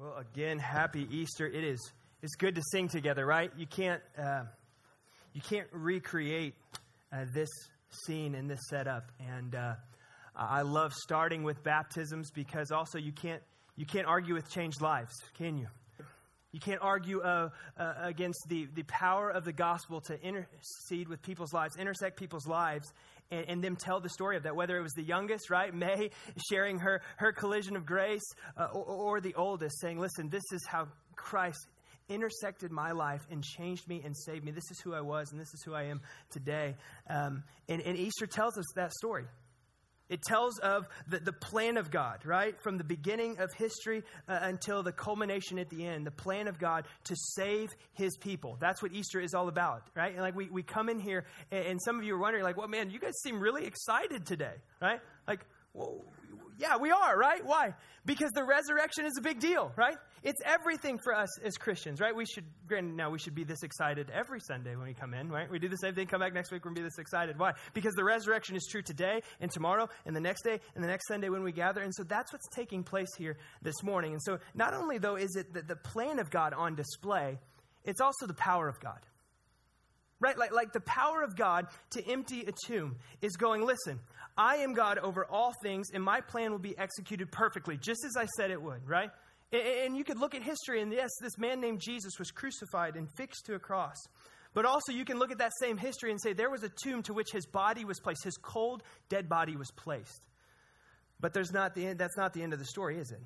Well, again, happy Easter. It is. It's good to sing together, right? You can't. Uh, you can't recreate uh, this scene and this setup. And uh, I love starting with baptisms because also you can't. You can't argue with changed lives, can you? You can't argue uh, uh, against the, the power of the gospel to intercede with people's lives, intersect people's lives, and, and them tell the story of that, whether it was the youngest, right, May, sharing her, her collision of grace, uh, or, or the oldest, saying, Listen, this is how Christ intersected my life and changed me and saved me. This is who I was, and this is who I am today. Um, and, and Easter tells us that story. It tells of the, the plan of God, right? From the beginning of history uh, until the culmination at the end, the plan of God to save his people. That's what Easter is all about, right? And like we, we come in here, and, and some of you are wondering, like, well, man, you guys seem really excited today, right? Like, well, yeah, we are, right? Why? Because the resurrection is a big deal, right? It's everything for us as Christians, right? We should, granted, now we should be this excited every Sunday when we come in, right? We do the same thing, come back next week, we're going to be this excited. Why? Because the resurrection is true today and tomorrow and the next day and the next Sunday when we gather. And so that's what's taking place here this morning. And so not only, though, is it the, the plan of God on display, it's also the power of God. Right? Like, like the power of God to empty a tomb is going, listen, I am God over all things, and my plan will be executed perfectly, just as I said it would, right? And you could look at history, and yes, this man named Jesus was crucified and fixed to a cross. But also, you can look at that same history and say there was a tomb to which his body was placed, his cold, dead body was placed. But there's not the end, that's not the end of the story, is it?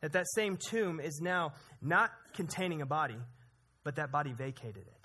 That that same tomb is now not containing a body, but that body vacated it.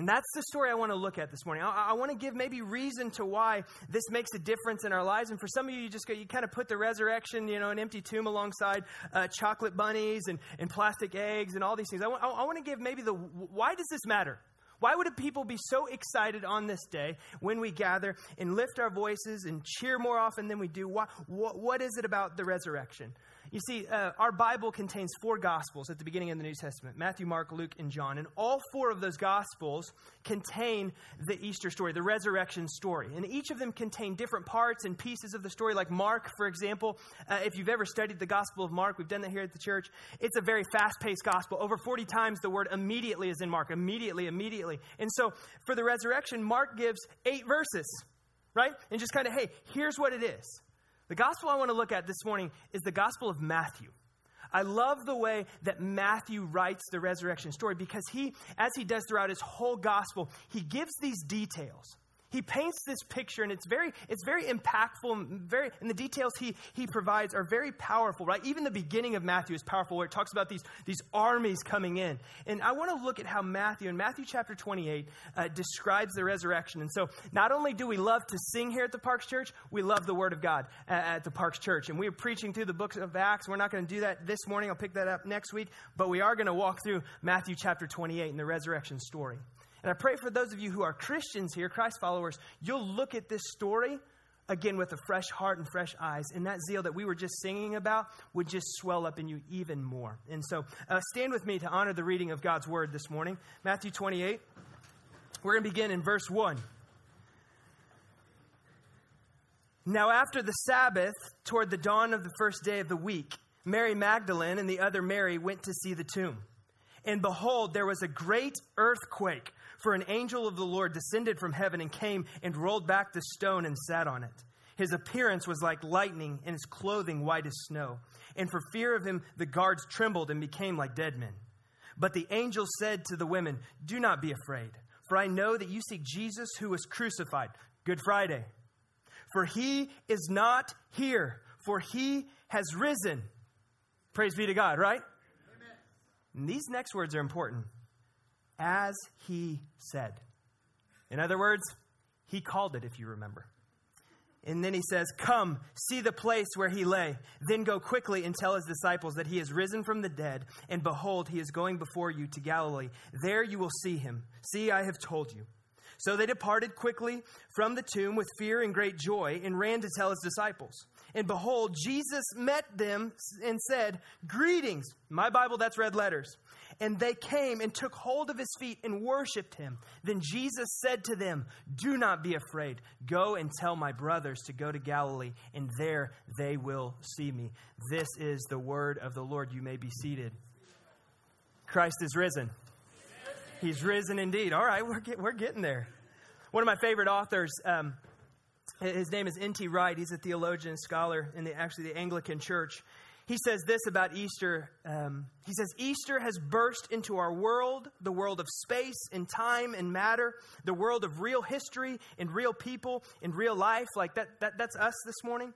And that's the story I want to look at this morning. I, I, want to give maybe reason to why this makes a difference in our lives. And for some of you, you just go, you kind of put the resurrection, you know, an empty tomb alongside uh, chocolate bunnies and, and plastic eggs and all these things. I want, to give maybe the why does this matter? Why would people be so excited on this day when we gather and lift our voices and cheer more often than we do? Why, what, what is it about the resurrection? You see, uh, our Bible contains four Gospels at the beginning of the New Testament Matthew, Mark, Luke, and John. And all four of those Gospels contain the Easter story, the resurrection story. And each of them contain different parts and pieces of the story. Like Mark, for example, uh, if you've ever studied the Gospel of Mark, we've done that here at the church. It's a very fast paced Gospel. Over 40 times the word immediately is in Mark. Immediately, immediately. And so for the resurrection, Mark gives eight verses, right? And just kind of, hey, here's what it is. The gospel I want to look at this morning is the gospel of Matthew. I love the way that Matthew writes the resurrection story because he, as he does throughout his whole gospel, he gives these details he paints this picture and it's very it's very impactful very and the details he he provides are very powerful right? Even the beginning of matthew is powerful where it talks about these these armies coming in. And i want to look at how matthew in matthew chapter 28 uh, describes the resurrection. And so not only do we love to sing here at the parks church we love the word of god at, at the parks church. And we're preaching through the books of acts. We're not going to do that this morning. I'll pick that up next week. But we are going to walk through matthew chapter 28 and the resurrection story and I pray for those of you who are Christians here, Christ followers, you'll look at this story again with a fresh heart and fresh eyes. And that zeal that we were just singing about would just swell up in you even more. And so uh, stand with me to honor the reading of God's word this morning. Matthew 28. We're going to begin in verse 1. Now, after the Sabbath, toward the dawn of the first day of the week, Mary Magdalene and the other Mary went to see the tomb. And behold, there was a great earthquake for an angel of the Lord descended from heaven and came and rolled back the stone and sat on it. His appearance was like lightning, and his clothing white as snow. And for fear of him, the guards trembled and became like dead men. But the angel said to the women, Do not be afraid, for I know that you seek Jesus who was crucified. Good Friday. For he is not here, for he has risen. Praise be to God, right? Amen. And these next words are important as he said. In other words, he called it, if you remember. And then he says, Come, see the place where he lay. Then go quickly and tell his disciples that he is risen from the dead, and behold, he is going before you to Galilee. There you will see him. See, I have told you. So they departed quickly from the tomb with fear and great joy and ran to tell his disciples. And behold, Jesus met them and said, Greetings. My Bible, that's red letters. And they came and took hold of his feet and worshiped him. Then Jesus said to them, Do not be afraid. Go and tell my brothers to go to Galilee, and there they will see me. This is the word of the Lord. You may be seated. Christ is risen. He's risen indeed. All right, we're, get, we're getting there. One of my favorite authors, um, his name is N.T. Wright. He's a theologian, scholar in the, actually the Anglican Church. He says this about Easter. Um, he says, Easter has burst into our world, the world of space and time and matter, the world of real history and real people and real life. Like that, that that's us this morning.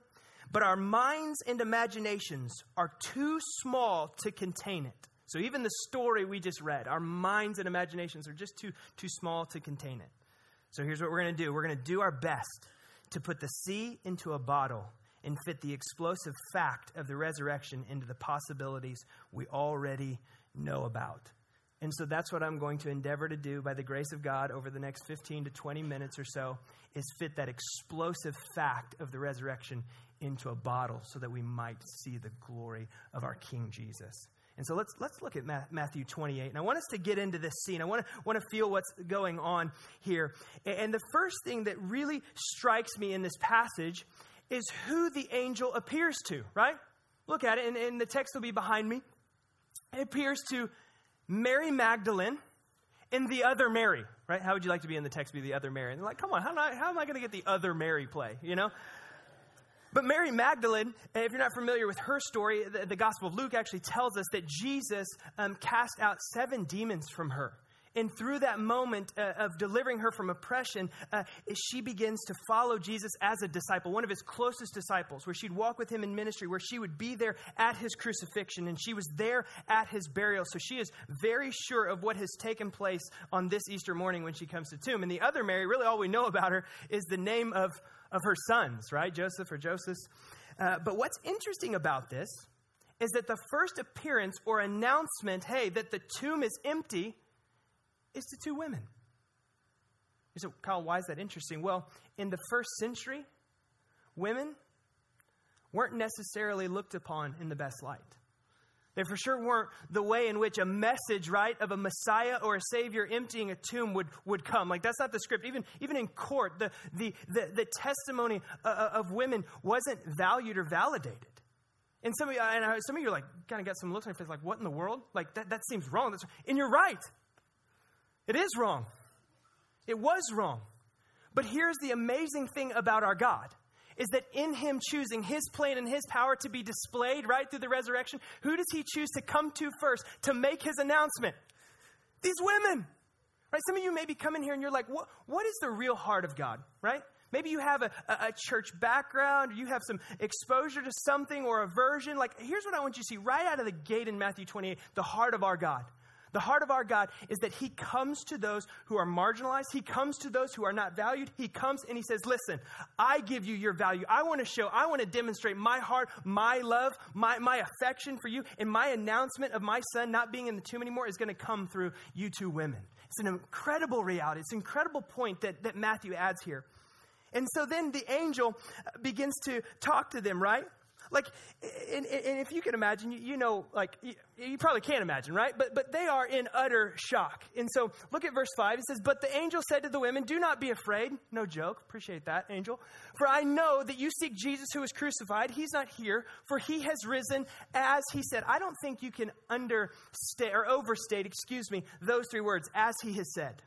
But our minds and imaginations are too small to contain it. So even the story we just read, our minds and imaginations are just too, too small to contain it. So here's what we're going to do we're going to do our best to put the sea into a bottle and fit the explosive fact of the resurrection into the possibilities we already know about. And so that's what I'm going to endeavor to do by the grace of God over the next 15 to 20 minutes or so is fit that explosive fact of the resurrection into a bottle so that we might see the glory of our King Jesus. And so let's, let's look at Matthew 28. And I want us to get into this scene. I want to, want to feel what's going on here. And the first thing that really strikes me in this passage is who the angel appears to, right? Look at it, and, and the text will be behind me. It appears to Mary Magdalene and the other Mary, right? How would you like to be in the text be the other Mary? And they're like, come on, how am I, how am I going to get the other Mary play, you know? But Mary Magdalene, if you're not familiar with her story, the, the Gospel of Luke actually tells us that Jesus um, cast out seven demons from her. And through that moment uh, of delivering her from oppression, uh, she begins to follow Jesus as a disciple, one of his closest disciples, where she'd walk with him in ministry, where she would be there at his crucifixion, and she was there at his burial. So she is very sure of what has taken place on this Easter morning when she comes to tomb. And the other Mary, really all we know about her is the name of, of her sons, right? Joseph or Joseph. Uh, but what's interesting about this is that the first appearance or announcement, hey, that the tomb is empty, is to two women. You say, Kyle, why is that interesting? Well, in the first century, women weren't necessarily looked upon in the best light. They for sure weren't the way in which a message, right, of a Messiah or a Savior emptying a tomb would, would come. Like, that's not the script. Even, even in court, the, the, the, the testimony uh, uh, of women wasn't valued or validated. And some of you, and some of you are like, kind of got some looks on your face, like, what in the world? Like, that, that seems wrong. That's, and you're right. It is wrong. It was wrong. But here's the amazing thing about our God is that in him choosing his plan and his power to be displayed right through the resurrection, who does he choose to come to first to make his announcement? These women. Right? Some of you may be coming here and you're like, what, what is the real heart of God? Right? Maybe you have a, a, church background, or you have some exposure to something or aversion. Like, here's what I want you to see right out of the gate in Matthew 28 the heart of our God. The heart of our God is that He comes to those who are marginalized. He comes to those who are not valued. He comes and He says, Listen, I give you your value. I want to show, I want to demonstrate my heart, my love, my, my affection for you. And my announcement of my son not being in the tomb anymore is going to come through you two women. It's an incredible reality. It's an incredible point that, that Matthew adds here. And so then the angel begins to talk to them, right? Like, and, and if you can imagine, you, know, like, you, you, probably can't imagine, right? But, but they are in utter shock. And so look at verse 5. It says, But the angel said to the women, Do not be afraid. No joke. Appreciate that, angel. For I know that you seek Jesus who was crucified. He's not here, for he has risen as he said. I don't think you can understate or overstate, excuse me, those three words, as he has said.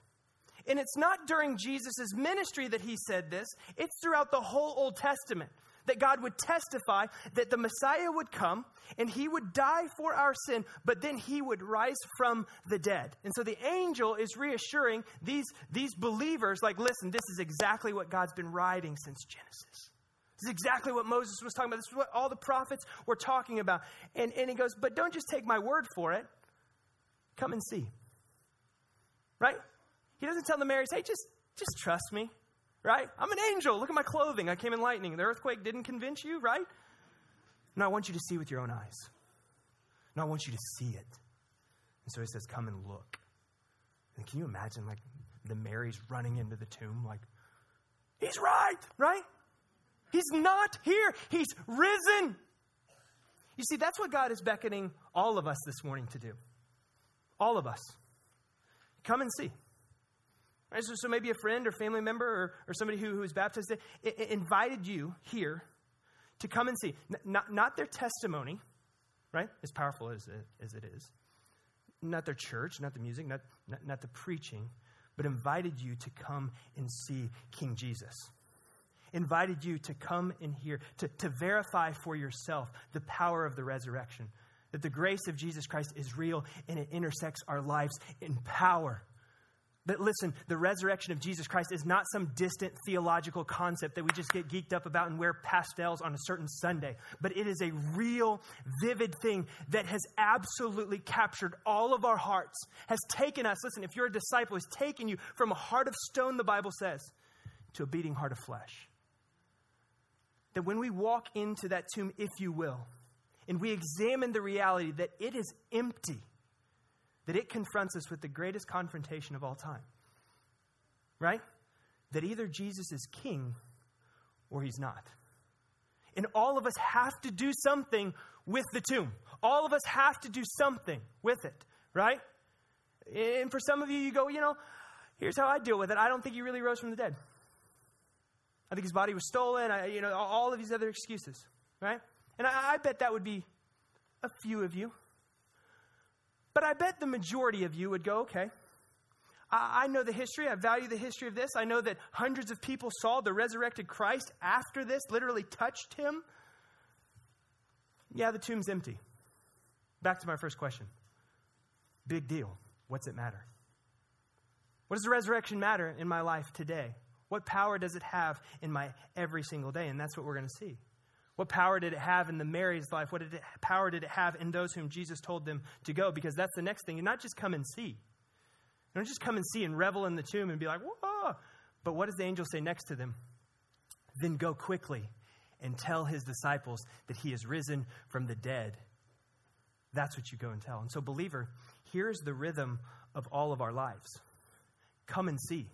And it's not during Jesus' ministry that he said this, it's throughout the whole Old Testament that God would testify that the Messiah would come and he would die for our sin, but then he would rise from the dead. And so the angel is reassuring these, these believers, like, listen, this is exactly what God's been writing since Genesis. This is exactly what Moses was talking about. This is what all the prophets were talking about. And, and he goes, but don't just take my word for it. Come and see. Right? He doesn't tell the Marys, hey, just, just trust me right? I'm an angel. Look at my clothing. I came in lightning. The earthquake didn't convince you, right? No, I want you to see with your own eyes. No, I want you to see it. And so he says, Come and look. And can you imagine, like, the Marys running into the tomb, like, He's right, right? He's not here. He's risen. You see, that's what God is beckoning all of us this morning to do. All of us. Come and see. Right, so, so, maybe a friend or family member or, or somebody who, who was baptized it, it invited you here to come and see. N- not, not their testimony, right? As powerful as it, as it is. not their church, not the music, not, not, not the preaching, but invited you to come and see King Jesus. Invited you to come in here to, to verify for yourself the power of the resurrection. That the grace of Jesus Christ is real and it intersects our lives in power. But listen, the resurrection of Jesus Christ is not some distant theological concept that we just get geeked up about and wear pastels on a certain Sunday. But it is a real, vivid thing that has absolutely captured all of our hearts, has taken us, listen, if you're a disciple, has taken you from a heart of stone, the Bible says, to a beating heart of flesh. That when we walk into that tomb, if you will, and we examine the reality that it is empty, that it confronts us with the greatest confrontation of all time. Right? That either Jesus is king or he's not. And all of us have to do something with the tomb. All of us have to do something with it, right? And for some of you, you go, you know, here's how I deal with it. I don't think he really rose from the dead. I think his body was stolen. I, you know, all of these other excuses, right? And I, I bet that would be a few of you. But I bet the majority of you would go, okay, I, know the history. I value the history of this. I know that hundreds of people saw the resurrected Christ after this, literally touched him. Yeah, the tomb's empty. Back to my first question. Big deal. What's it matter? What does the resurrection matter in my life today? What power does it have in my every single day? And that's what we're going to see. What power did it have in the Mary's life? What did it, power did it have in those whom Jesus told them to go? Because that's the next thing. You not just come and see. You don't just come and see and revel in the tomb and be like, whoa. But what does the angel say next to them? Then go quickly and tell his disciples that he is risen from the dead. That's what you go and tell. And so, believer, here's the rhythm of all of our lives come and see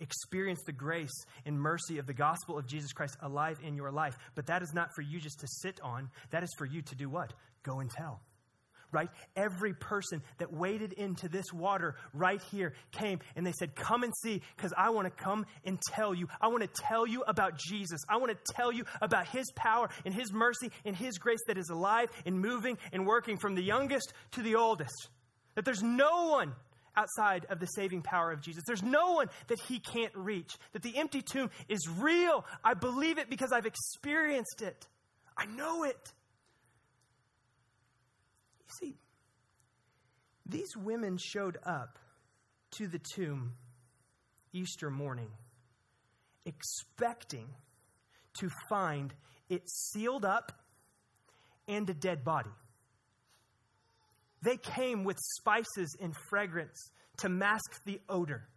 experience the grace and mercy of the gospel of Jesus Christ alive in your life. But that is not for you just to sit on, that is for you to do what? Go and tell. Right? Every person that waded into this water right here came and they said, Come and see, because I want to come and tell you. I want to tell you about Jesus. I want to tell you about His power and His mercy and His grace that is alive and moving and working from the youngest to the oldest. That there's no one outside of the saving power of Jesus. There's no one that he can't reach. That the empty tomb is real. I believe it because I've experienced it. I know it. You see, these women showed up to the tomb Easter morning expecting to find it sealed up and a dead body. They came with spices and fragrance to mask the odor.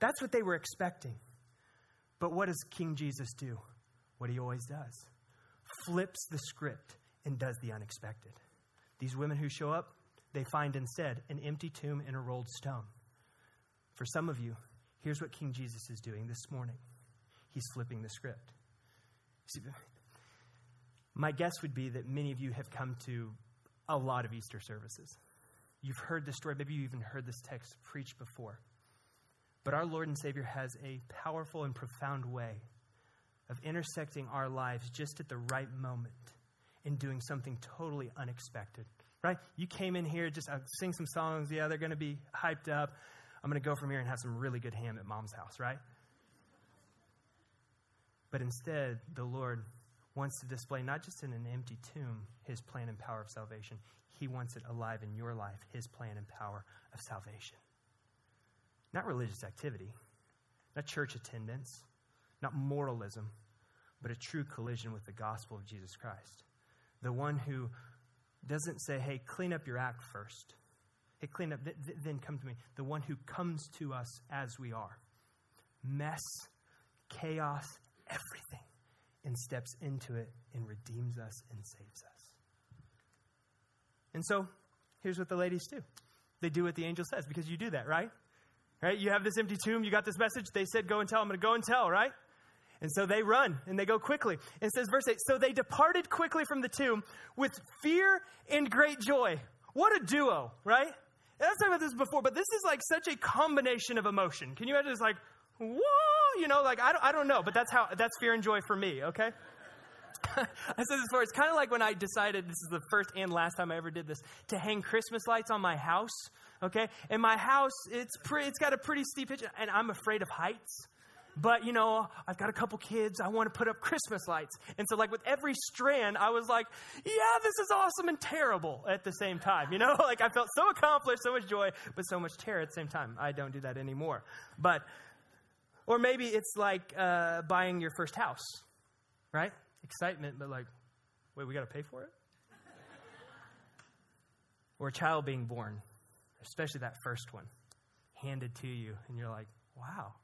That's what they were expecting. But what does King Jesus do? What he always does flips the script and does the unexpected. These women who show up, they find instead an empty tomb and a rolled stone. For some of you, here's what King Jesus is doing this morning He's flipping the script. See, my guess would be that many of you have come to a lot of Easter services. You've heard this story, maybe you even heard this text preached before. But our Lord and Savior has a powerful and profound way of intersecting our lives just at the right moment and doing something totally unexpected. Right? You came in here, just uh, sing some songs. Yeah, they're going to be hyped up. I'm going to go from here and have some really good ham at mom's house, right? But instead, the Lord wants to display not just in an empty tomb his plan and power of salvation, he wants it alive in your life, his plan and power of salvation. Not religious activity, not church attendance, not moralism, but a true collision with the gospel of Jesus Christ. The one who doesn't say, hey, clean up your act first. Hey, clean up, th- th- then come to me. The one who comes to us as we are. Mess, chaos, everything and steps into it and redeems us and saves us. And so, here's what the ladies do they do what the angel says because you do that, right? Right? You have this empty tomb, you got this message. They said, Go and tell. I'm going to go and tell, right? And so they run and they go quickly. And it says, verse 8 So they departed quickly from the tomb with fear and great joy. What a duo, right? And I've talked about this before, but this is like such a combination of emotion. Can you imagine? It's like, whoa, you know, like, I don't, I don't know, but that's how, that's fear and joy for me, okay? I said this before. It's kind of like when I decided, this is the first and last time I ever did this, to hang Christmas lights on my house. Okay? And my house, it's, pre- it's got a pretty steep pitch, and I'm afraid of heights. But, you know, I've got a couple kids. I want to put up Christmas lights. And so, like, with every strand, I was like, yeah, this is awesome and terrible at the same time. You know, like, I felt so accomplished, so much joy, but so much terror at the same time. I don't do that anymore. But, or maybe it's like uh, buying your first house, right? Excitement, but like, wait, we got to pay for it? or a child being born, especially that first one, handed to you, and you're like, wow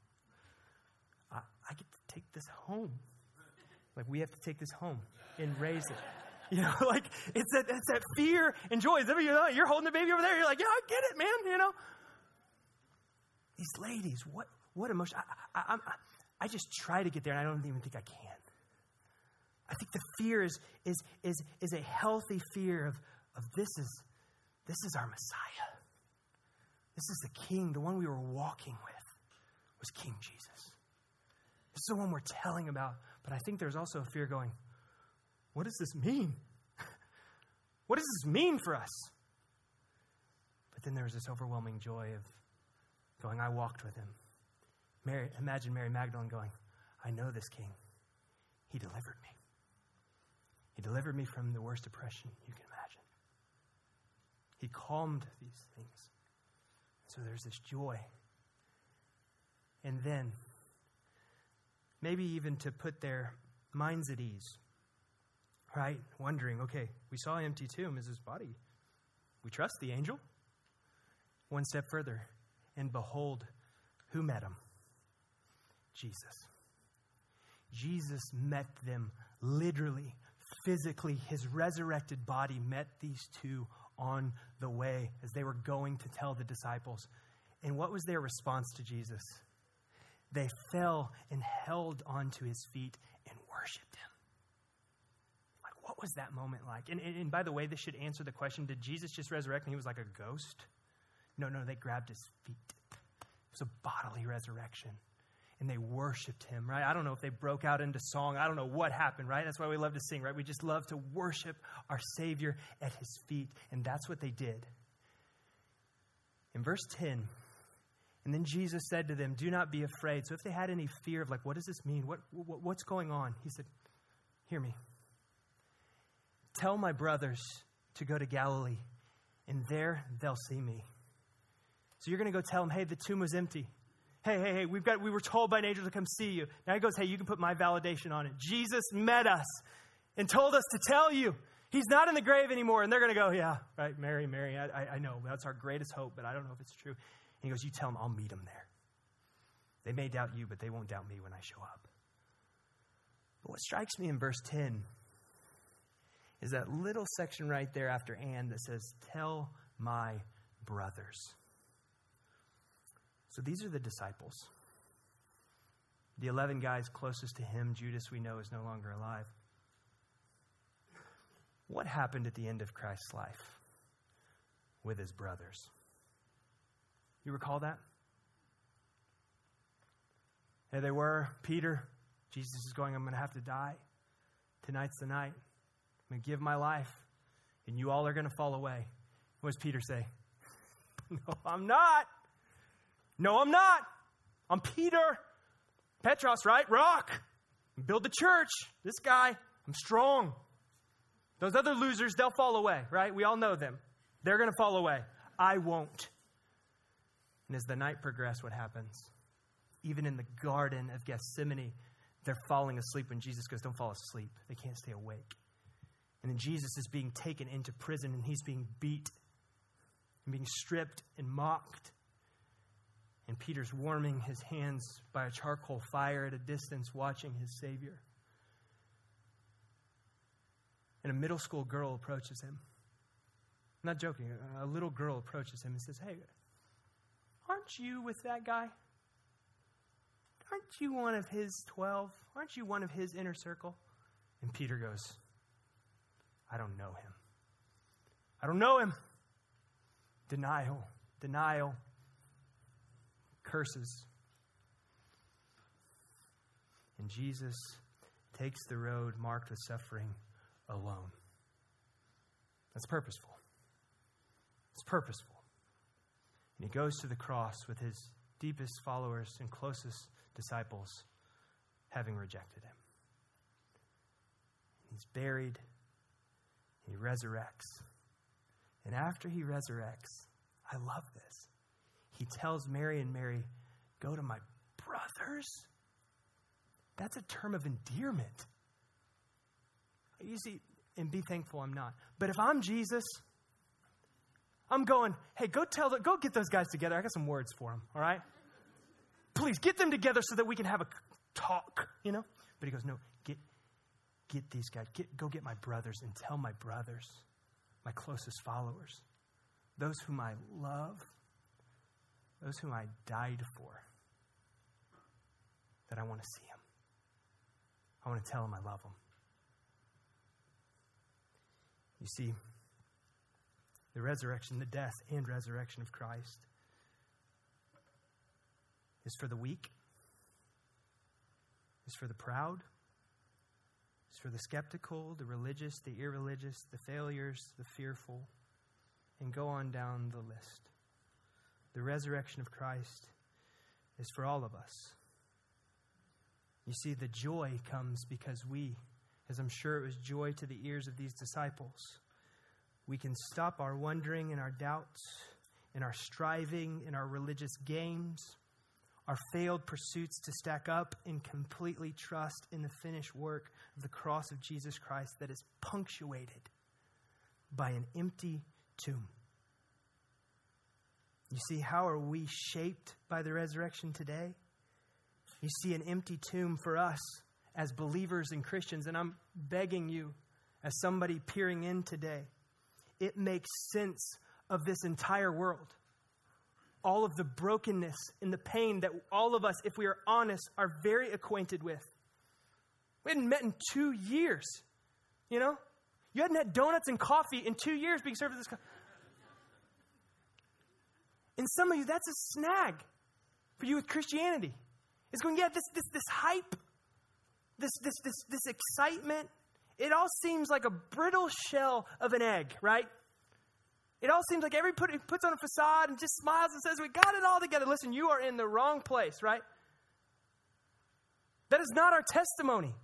I, I get to take this home. Like, we have to take this home and raise it. You know, like, it's that, it's that fear and joy. You're holding the baby over there. You're like, yeah, I get it, man. You know, these ladies, what, what emotion. I, I, I, I just try to get there, and I don't even think I can. I think the fear is, is, is, is a healthy fear of, of this is this is our Messiah. This is the King, the one we were walking with was King Jesus. This is the one we're telling about. But I think there's also a fear going, what does this mean? what does this mean for us? But then there's this overwhelming joy of going, I walked with him. Mary, imagine Mary Magdalene going, I know this king. He delivered me. He delivered me from the worst oppression you can imagine. He calmed these things. So there's this joy. And then maybe even to put their minds at ease, right? Wondering, okay, we saw empty tomb. Is his body? We trust the angel. One step further, and behold, who met him? Jesus. Jesus met them literally, physically. His resurrected body met these two on the way as they were going to tell the disciples. And what was their response to Jesus? they fell and held onto his feet and worshiped him. Like, what was that moment like? And, and, and by the way, this should answer the question did Jesus just resurrect and he was like a ghost? No, no, they grabbed his feet. It was a bodily resurrection. And they worshiped him, right? I don't know if they broke out into song. I don't know what happened, right? That's why we love to sing, right? We just love to worship our Savior at his feet. And that's what they did. In verse 10, and then Jesus said to them, Do not be afraid. So if they had any fear of, like, what does this mean? What, what, what's going on? He said, Hear me. Tell my brothers to go to Galilee, and there they'll see me. So you're going to go tell him, Hey, the tomb was empty. Hey, hey, hey, we've got, we were told by an angel to come see you. Now he goes, Hey, you can put my validation on it. Jesus met us and told us to tell you. He's not in the grave anymore. And they're going to go, Yeah, right, Mary, Mary, I, I, know. That's our greatest hope, but I don't know if it's true. And he goes, You tell them I'll meet them there. They may doubt you, but they won't doubt me when I show up. But what strikes me in verse 10 is that little section right there after and that says, Tell my brothers. So these are the disciples. The 11 guys closest to him, Judas, we know, is no longer alive. What happened at the end of Christ's life with his brothers? You recall that? There they were, Peter. Jesus is going, I'm going to have to die. Tonight's the night. I'm going to give my life, and you all are going to fall away. What does Peter say? no, I'm not. No, I'm not. I'm Peter. Petros, right? Rock. Build the church. This guy, I'm strong. Those other losers, they'll fall away, right? We all know them. They're going to fall away. I won't. And as the night progressed, what happens? Even in the Garden of Gethsemane, they're falling asleep when Jesus goes, Don't fall asleep. They can't stay awake. And then Jesus is being taken into prison and he's being beat and being stripped and mocked. And Peter's warming his hands by a charcoal fire at a distance, watching his Savior. And a middle school girl approaches him. I'm not joking. A little girl approaches him and says, Hey, Aren't you with that guy? Aren't you one of his 12? Aren't you one of his inner circle? And Peter goes, I don't know him. I don't know him. Denial, denial, curses. And Jesus takes the road marked with suffering alone. That's purposeful. It's purposeful. And he goes to the cross with his deepest followers and closest disciples having rejected him. He's buried, he resurrects. And after he resurrects, I love this. He tells Mary and Mary, Go to my brothers. That's a term of endearment. You see, and be thankful I'm not. But if I'm Jesus, I'm going, hey, go tell them, go get those guys together. I got some words for them, all right? Please get them together so that we can have a talk, you know? But he goes, no, get, get these guys, get, go get my brothers and tell my brothers, my closest followers, those whom I love, those whom I died for, that I want to see them. I want to tell them I love them. You see, the resurrection, the death and resurrection of Christ is for the weak, is for the proud, is for the skeptical, the religious, the irreligious, the failures, the fearful, and go on down the list. The resurrection of Christ is for all of us. You see, the joy comes because we, as I'm sure it was joy to the ears of these disciples, we can stop our wondering and our doubts, and our striving, and our religious games, our failed pursuits to stack up, and completely trust in the finished work of the cross of Jesus Christ that is punctuated by an empty tomb. You see, how are we shaped by the resurrection today? You see an empty tomb for us as believers and Christians, and I'm begging you, as somebody peering in today, it makes sense of this entire world. All of the brokenness and the pain that all of us, if we are honest, are very acquainted with. We hadn't met in two years, you know? You hadn't had donuts and coffee in two years being served at this. Co- and some of you, that's a snag for you with Christianity. It's going, yeah, this, this, this hype, this, this, this, this excitement, it all seems like a brittle shell of an egg, right? It all seems like every put, puts on a facade and just smiles and says, We got it all together. Listen, you are in the wrong place, right? That is not our testimony.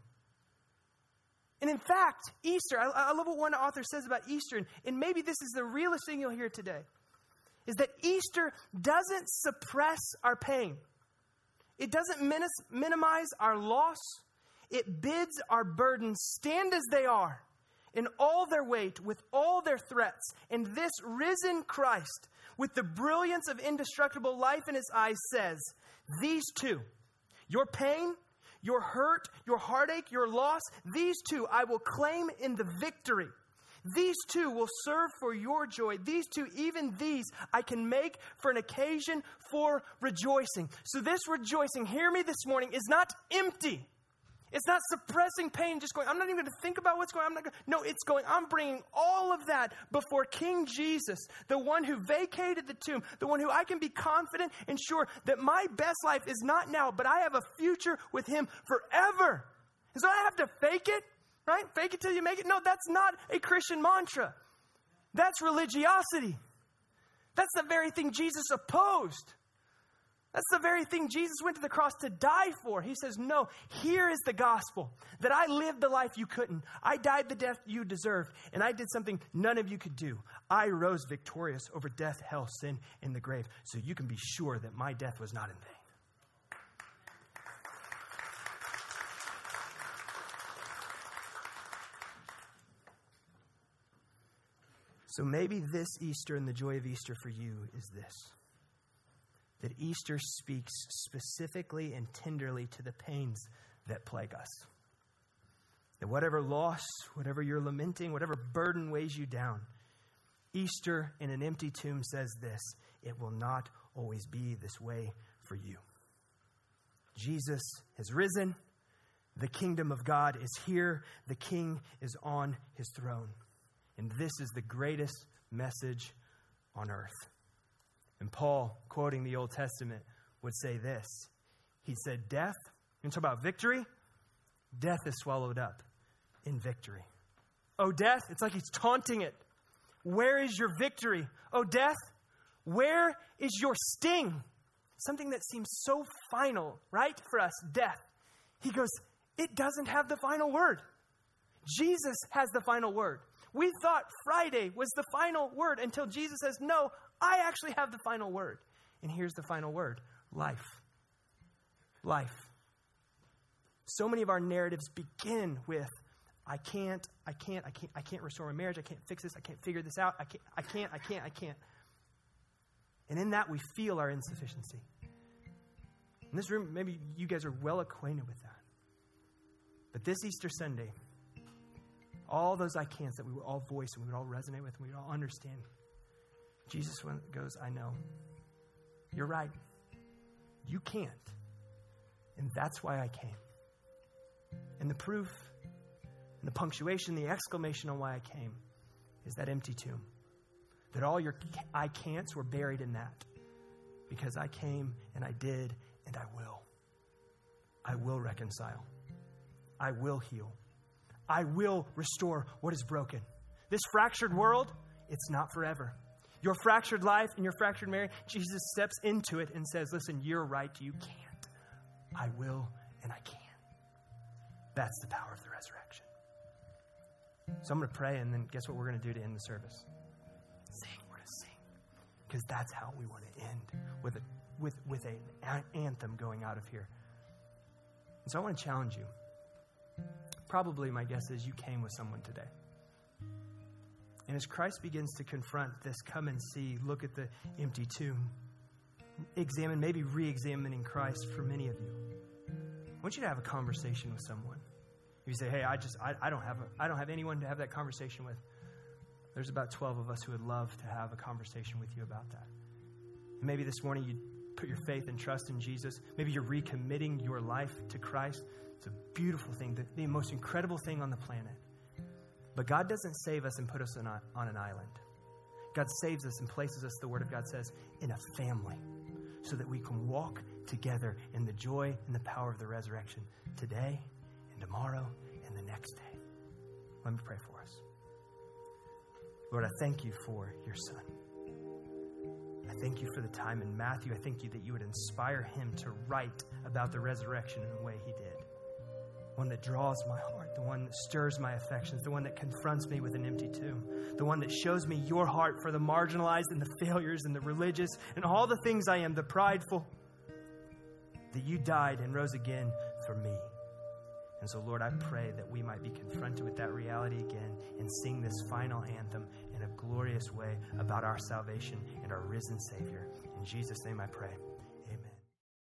And in fact, Easter, I, I love what one author says about Easter, and, and maybe this is the realest thing you'll hear today, is that Easter doesn't suppress our pain. It doesn't minimize our loss. It bids our burdens stand as they are in all their weight, with all their threats. And this risen Christ, with the brilliance of indestructible life in his eyes, says, These too, your pain, your hurt, your heartache, your loss, these too I will claim in the victory. These too will serve for your joy. These too, even these, I can make for an occasion for rejoicing. So, this rejoicing, hear me this morning, is not empty. It's not suppressing pain, just going, I'm not even going to think about what's going on. I'm not going, no, it's going, I'm bringing all of that before King Jesus, the one who vacated the tomb, the one who I can be confident and sure that my best life is not now, but I have a future with him forever. And so I have to fake it right? Fake it till you make it. No, that's not a Christian mantra. That's religiosity. That's the very thing Jesus opposed. That's the very thing Jesus went to the cross to die for. He says, No, here is the gospel that I lived the life you couldn't. I died the death you deserved, and I did something none of you could do. I rose victorious over death, hell, sin, and the grave. So you can be sure that my death was not in vain. So maybe this Easter and the joy of Easter for you is this that Easter speaks specifically and tenderly to the pains that plague us. That whatever loss, whatever you're lamenting, whatever burden weighs you down, Easter in an empty tomb says this it will not always be this way for you. Jesus has risen. The kingdom of God is here. The king is on his throne. And this is the greatest message on earth. And Paul, quoting the Old Testament, would say this He said, Death, you talk about victory? death is swallowed up in victory. Oh, death, it's like he's taunting it. Where is your victory? Oh, death, where is your sting? Something that seems so final, right, for us, death. He goes, it doesn't have the final word. Jesus has the final word. We thought Friday was the final word until Jesus says, No, I actually have the final word. And here's the final word life. Life. So many of our narratives begin with, I can't, I can't, I can't, I can't restore my marriage, I can't fix this, I can't figure this out, I can't, I can't, I can't, I can't. And in that we feel our insufficiency. In this room, maybe you guys are well acquainted with that. But this Easter Sunday, all those I can'ts that we would all voice and we would all resonate with and we would all understand. Jesus goes, I know. You're right. You can't. And that's why I came. And the proof, and the punctuation, the exclamation on why I came is that empty tomb. That all your I can'ts were buried in that. Because I came and I did and I will. I will reconcile. I will heal. I will restore what is broken. This fractured world, it's not forever. Your fractured life and your fractured marriage, Jesus steps into it and says, Listen, you're right, you can't. I will and I can. That's the power of the resurrection. So I'm going to pray, and then guess what we're going to do to end the service? Sing. We're going to sing. Because that's how we want to end with, a, with, with an anthem going out of here. And so I want to challenge you probably my guess is you came with someone today. And as Christ begins to confront this, come and see, look at the empty tomb, examine, maybe re examining Christ for many of you. I want you to have a conversation with someone. You say, hey, I just, I, I, don't have a, I don't have anyone to have that conversation with. There's about 12 of us who would love to have a conversation with you about that. And maybe this morning you put your faith and trust in Jesus. Maybe you're recommitting your life to Christ. It's a beautiful thing, the, the most incredible thing on the planet. But God doesn't save us and put us on, a, on an island. God saves us and places us, the Word of God says, in a family so that we can walk together in the joy and the power of the resurrection today and tomorrow and the next day. Let me pray for us. Lord, I thank you for your Son. I thank you for the time in Matthew. I thank you that you would inspire him to write about the resurrection in the way he did one that draws my heart, the one that stirs my affections, the one that confronts me with an empty tomb, the one that shows me your heart for the marginalized and the failures and the religious and all the things I am, the prideful, that you died and rose again for me. And so, Lord, I pray that we might be confronted with that reality again and sing this final anthem in a glorious way about our salvation and our risen Savior. In Jesus' name I pray.